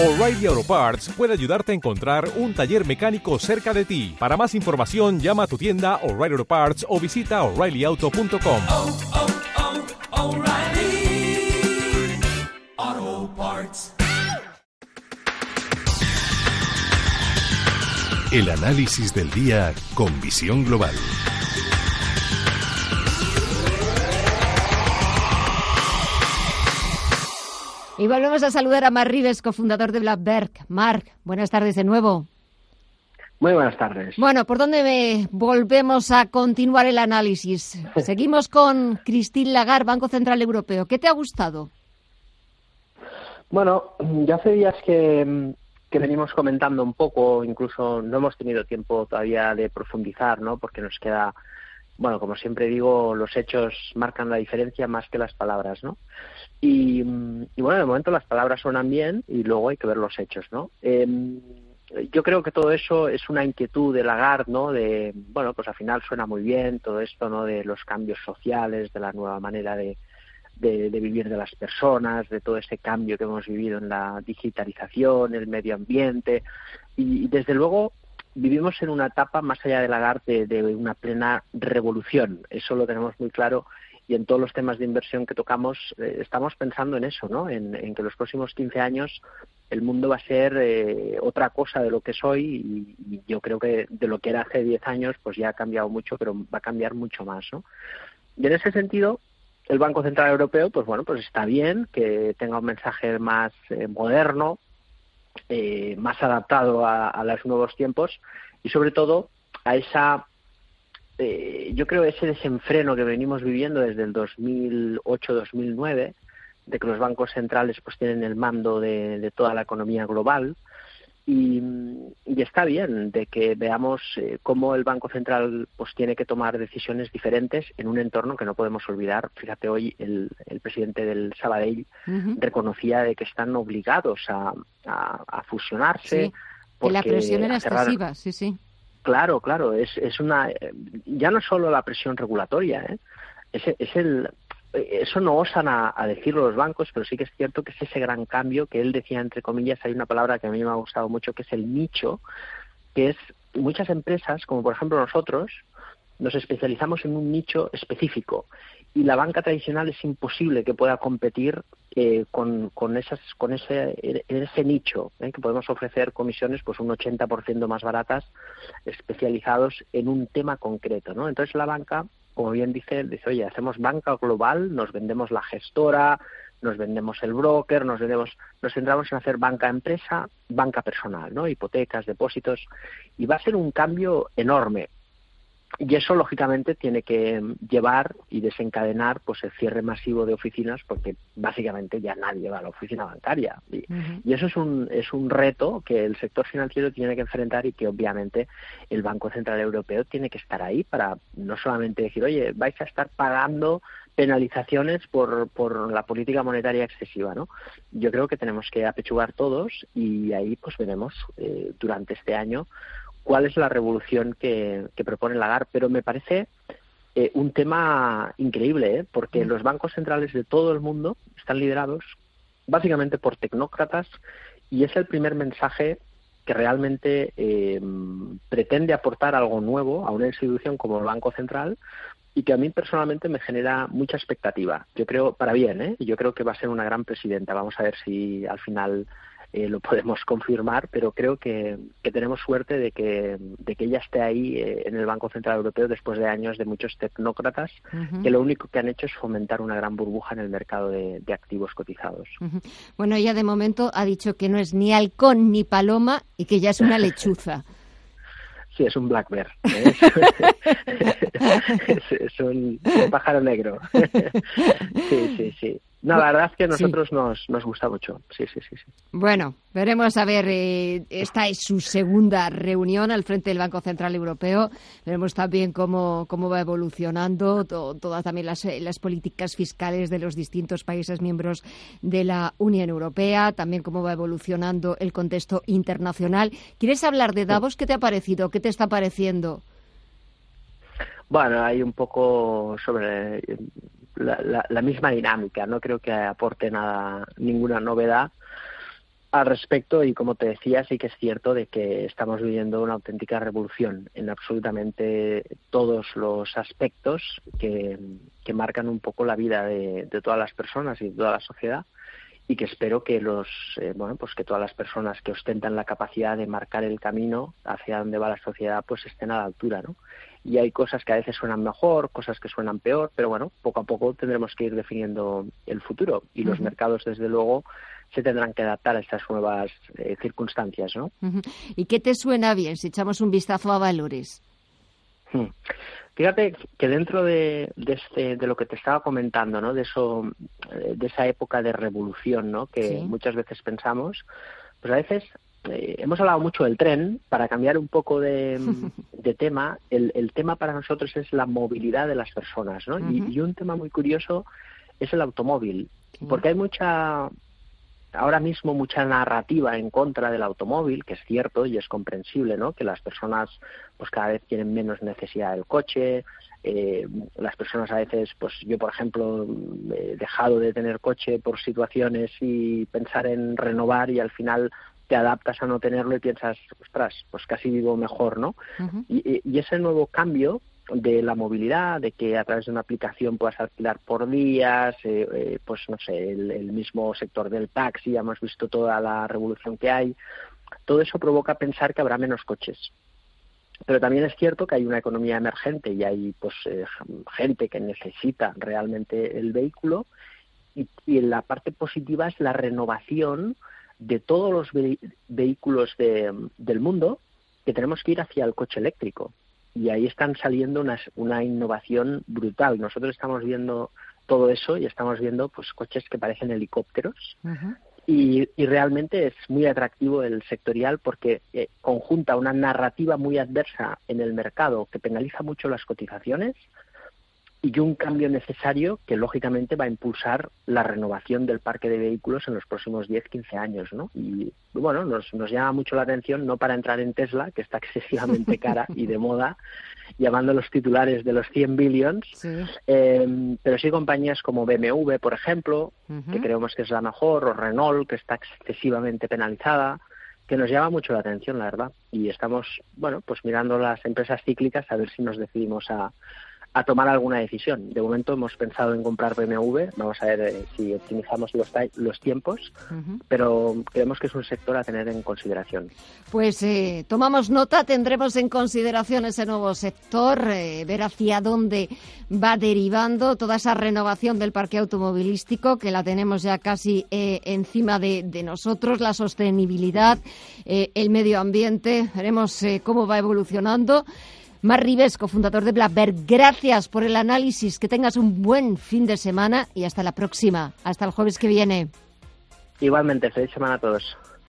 O'Reilly Auto Parts puede ayudarte a encontrar un taller mecánico cerca de ti. Para más información, llama a tu tienda O'Reilly Auto Parts o visita oreillyauto.com. oh, oh, Parts. El análisis del día con visión global. Y volvemos a saludar a Mark Rives, cofundador de Blackberg. Mark, buenas tardes de nuevo. Muy buenas tardes. Bueno, ¿por dónde me volvemos a continuar el análisis? Seguimos con Christine Lagarde, Banco Central Europeo. ¿Qué te ha gustado? Bueno, ya hace días que, que venimos comentando un poco, incluso no hemos tenido tiempo todavía de profundizar, ¿no? Porque nos queda, bueno, como siempre digo, los hechos marcan la diferencia más que las palabras, ¿no? Y, bueno, de momento las palabras suenan bien y luego hay que ver los hechos, ¿no? Eh, yo creo que todo eso es una inquietud de Lagarde, ¿no? De, bueno, pues al final suena muy bien todo esto, ¿no? De los cambios sociales, de la nueva manera de, de, de, vivir de las personas, de todo ese cambio que hemos vivido en la digitalización, el medio ambiente. Y desde luego vivimos en una etapa más allá de Lagarde de, de una plena revolución. Eso lo tenemos muy claro y en todos los temas de inversión que tocamos eh, estamos pensando en eso, ¿no? En, en, que los próximos 15 años el mundo va a ser eh, otra cosa de lo que soy y, y, yo creo que de lo que era hace 10 años pues ya ha cambiado mucho, pero va a cambiar mucho más, ¿no? Y en ese sentido, el Banco Central Europeo, pues bueno, pues está bien que tenga un mensaje más eh, moderno, eh, más adaptado a, los nuevos tiempos y sobre todo a esa eh, yo creo ese desenfreno que venimos viviendo desde el 2008-2009, de que los bancos centrales pues tienen el mando de toda la economía global, y, y, está bien de que veamos eh, cómo el Banco Central pues tiene que tomar decisiones diferentes en un entorno que no podemos olvidar. Fíjate, hoy el, el presidente del Sabadell uh -huh. reconocía de que están obligados a, a, a fusionarse. Sí, que la presión era excesiva, sí, sí. Claro, claro, es, es una ya no solo la presión regulatoria, ¿eh? es, es el eso no osan a, decirlo los bancos, pero sí que es cierto que es ese gran cambio que él decía entre comillas, hay una palabra que a mí me ha gustado mucho que es el nicho, que es muchas empresas, como por ejemplo nosotros, nos especializamos en un nicho específico y la banca tradicional es imposible que pueda competir eh, con, con, esas, con ese nicho, ¿eh? que podemos ofrecer comisiones pues un 80% más baratas especializados en un tema concreto. ¿no? Entonces la banca, como bien dice, dice, oye, hacemos banca global, nos vendemos la gestora, nos vendemos el broker, nos vendemos, nos centramos en hacer banca empresa, banca personal, ¿no? hipotecas, depósitos, y va a ser un cambio enorme y eso lógicamente tiene que llevar y desencadenar pues el cierre masivo de oficinas porque básicamente ya nadie va a la oficina bancaria y, uh -huh. y, eso es un es un reto que el sector financiero tiene que enfrentar y que obviamente el Banco Central Europeo tiene que estar ahí para no solamente decir oye vais a estar pagando penalizaciones por, por la política monetaria excesiva, ¿no? Yo creo que tenemos que apechugar todos y ahí pues veremos eh, durante este año cuál es la revolución que, que propone Lagarde, pero me parece eh, un tema increíble, ¿eh? porque los bancos centrales de todo el mundo están liderados básicamente por tecnócratas y es el primer mensaje que realmente eh, pretende aportar algo nuevo a una institución como el Banco Central y que a mí personalmente me genera mucha expectativa. Yo creo, para bien, ¿eh? yo creo que va a ser una gran presidenta. Vamos a ver si al final eh, lo podemos confirmar, pero creo que, que, tenemos suerte de que, de que ella esté ahí eh, en el Banco Central Europeo después de años de muchos tecnócratas uh -huh. que lo único que han hecho es fomentar una gran burbuja en el mercado de, de activos cotizados. Uh -huh. Bueno, ella de momento ha dicho que no es ni halcón ni paloma y que ya es una lechuza. Sí, es un black bear. ¿eh? es, es, un, un, pájaro negro. sí, sí, sí. No, la verdad es que a nosotros sí. nos, nos gusta mucho. Sí, sí, sí, sí. Bueno, veremos a ver. Eh, esta es su segunda reunión al frente del Banco Central Europeo. Veremos también cómo, cómo va evolucionando to, todas también las, las políticas fiscales de los distintos países miembros de la Unión Europea. También cómo va evolucionando el contexto internacional. ¿Quieres hablar de Davos? ¿Qué te ha parecido? ¿Qué te está pareciendo? Bueno, hay un poco sobre la, la, misma dinámica. No creo que aporte nada, ninguna novedad. al respecto y como te decía sí que es cierto de que estamos viviendo una auténtica revolución en absolutamente todos los aspectos que, que marcan un poco la vida de, de, todas las personas y de toda la sociedad y que espero que los eh, bueno pues que todas las personas que ostentan la capacidad de marcar el camino hacia donde va la sociedad pues estén a la altura no y hay cosas que a veces suenan mejor cosas que suenan peor pero bueno poco a poco tendremos que ir definiendo el futuro. Y los mercados desde luego se tendrán que adaptar a estas nuevas eh, circunstancias no y qué te suena bien si echamos un vistazo a valores hmm. Fíjate que dentro de, de, este, de lo que te estaba comentando, ¿no? De eso, de esa época de revolución, ¿no? Que Sí. muchas veces pensamos, pues a veces eh, hemos hablado mucho del tren. Para cambiar un poco de, de tema, el, el tema para nosotros es la movilidad de las personas, ¿no? y, un tema muy curioso es el automóvil, porque hay mucha ahora mismo mucha narrativa en contra del automóvil, que es cierto y es comprensible, ¿no? Que las personas pues cada vez tienen menos necesidad del coche, eh, las personas a veces, pues yo por ejemplo he dejado de tener coche por situaciones y pensar en renovar y al final te adaptas a no tenerlo y piensas, ostras, pues casi vivo mejor, ¿no? Y ese nuevo cambio de la movilidad, de que a través de una aplicación puedas alquilar por días, eh, eh, pues no sé, el, mismo sector del taxi, ya hemos visto toda la revolución que hay, todo eso provoca pensar que habrá menos coches. Pero también es cierto que hay una economía emergente y hay pues eh, gente que necesita realmente el vehículo y, y la parte positiva es la renovación de todos los ve- vehículos de- del mundo que tenemos que ir hacia el coche eléctrico y ahí están saliendo una, una innovación brutal. Nosotros estamos viendo todo eso y estamos viendo pues coches que parecen helicópteros y, y realmente es muy atractivo el sectorial porque eh, conjunta una narrativa muy adversa en el mercado que penaliza mucho las cotizaciones y un cambio necesario que lógicamente va a impulsar la renovación del parque de vehículos en los próximos 10-15 años, ¿no? Y bueno, nos, nos llama mucho la atención no para entrar en Tesla, que está excesivamente cara y de moda, llamando los titulares de los 100 billions, Sí. eh, pero sí compañías como BMW, por ejemplo, que creemos que es la mejor, o Renault, que está excesivamente penalizada, que nos llama mucho la atención, la verdad. Y estamos, bueno, pues mirando las empresas cíclicas a ver si nos decidimos a, a tomar alguna decisión. De momento hemos pensado en comprar BMW, vamos a ver eh, si optimizamos los, los tiempos, pero creemos que es un sector a tener en consideración. Pues eh, tomamos nota, tendremos en consideración ese nuevo sector, eh, ver hacia dónde va derivando toda esa renovación del parque automovilístico, que la tenemos ya casi eh, encima de, de nosotros, la sostenibilidad, el medio ambiente, veremos eh, cómo va evolucionando. Mar Ribes, cofundador de Blackbird, gracias por el análisis, que tengas un buen fin de semana y hasta la próxima, hasta el jueves que viene. Igualmente, feliz semana a todos.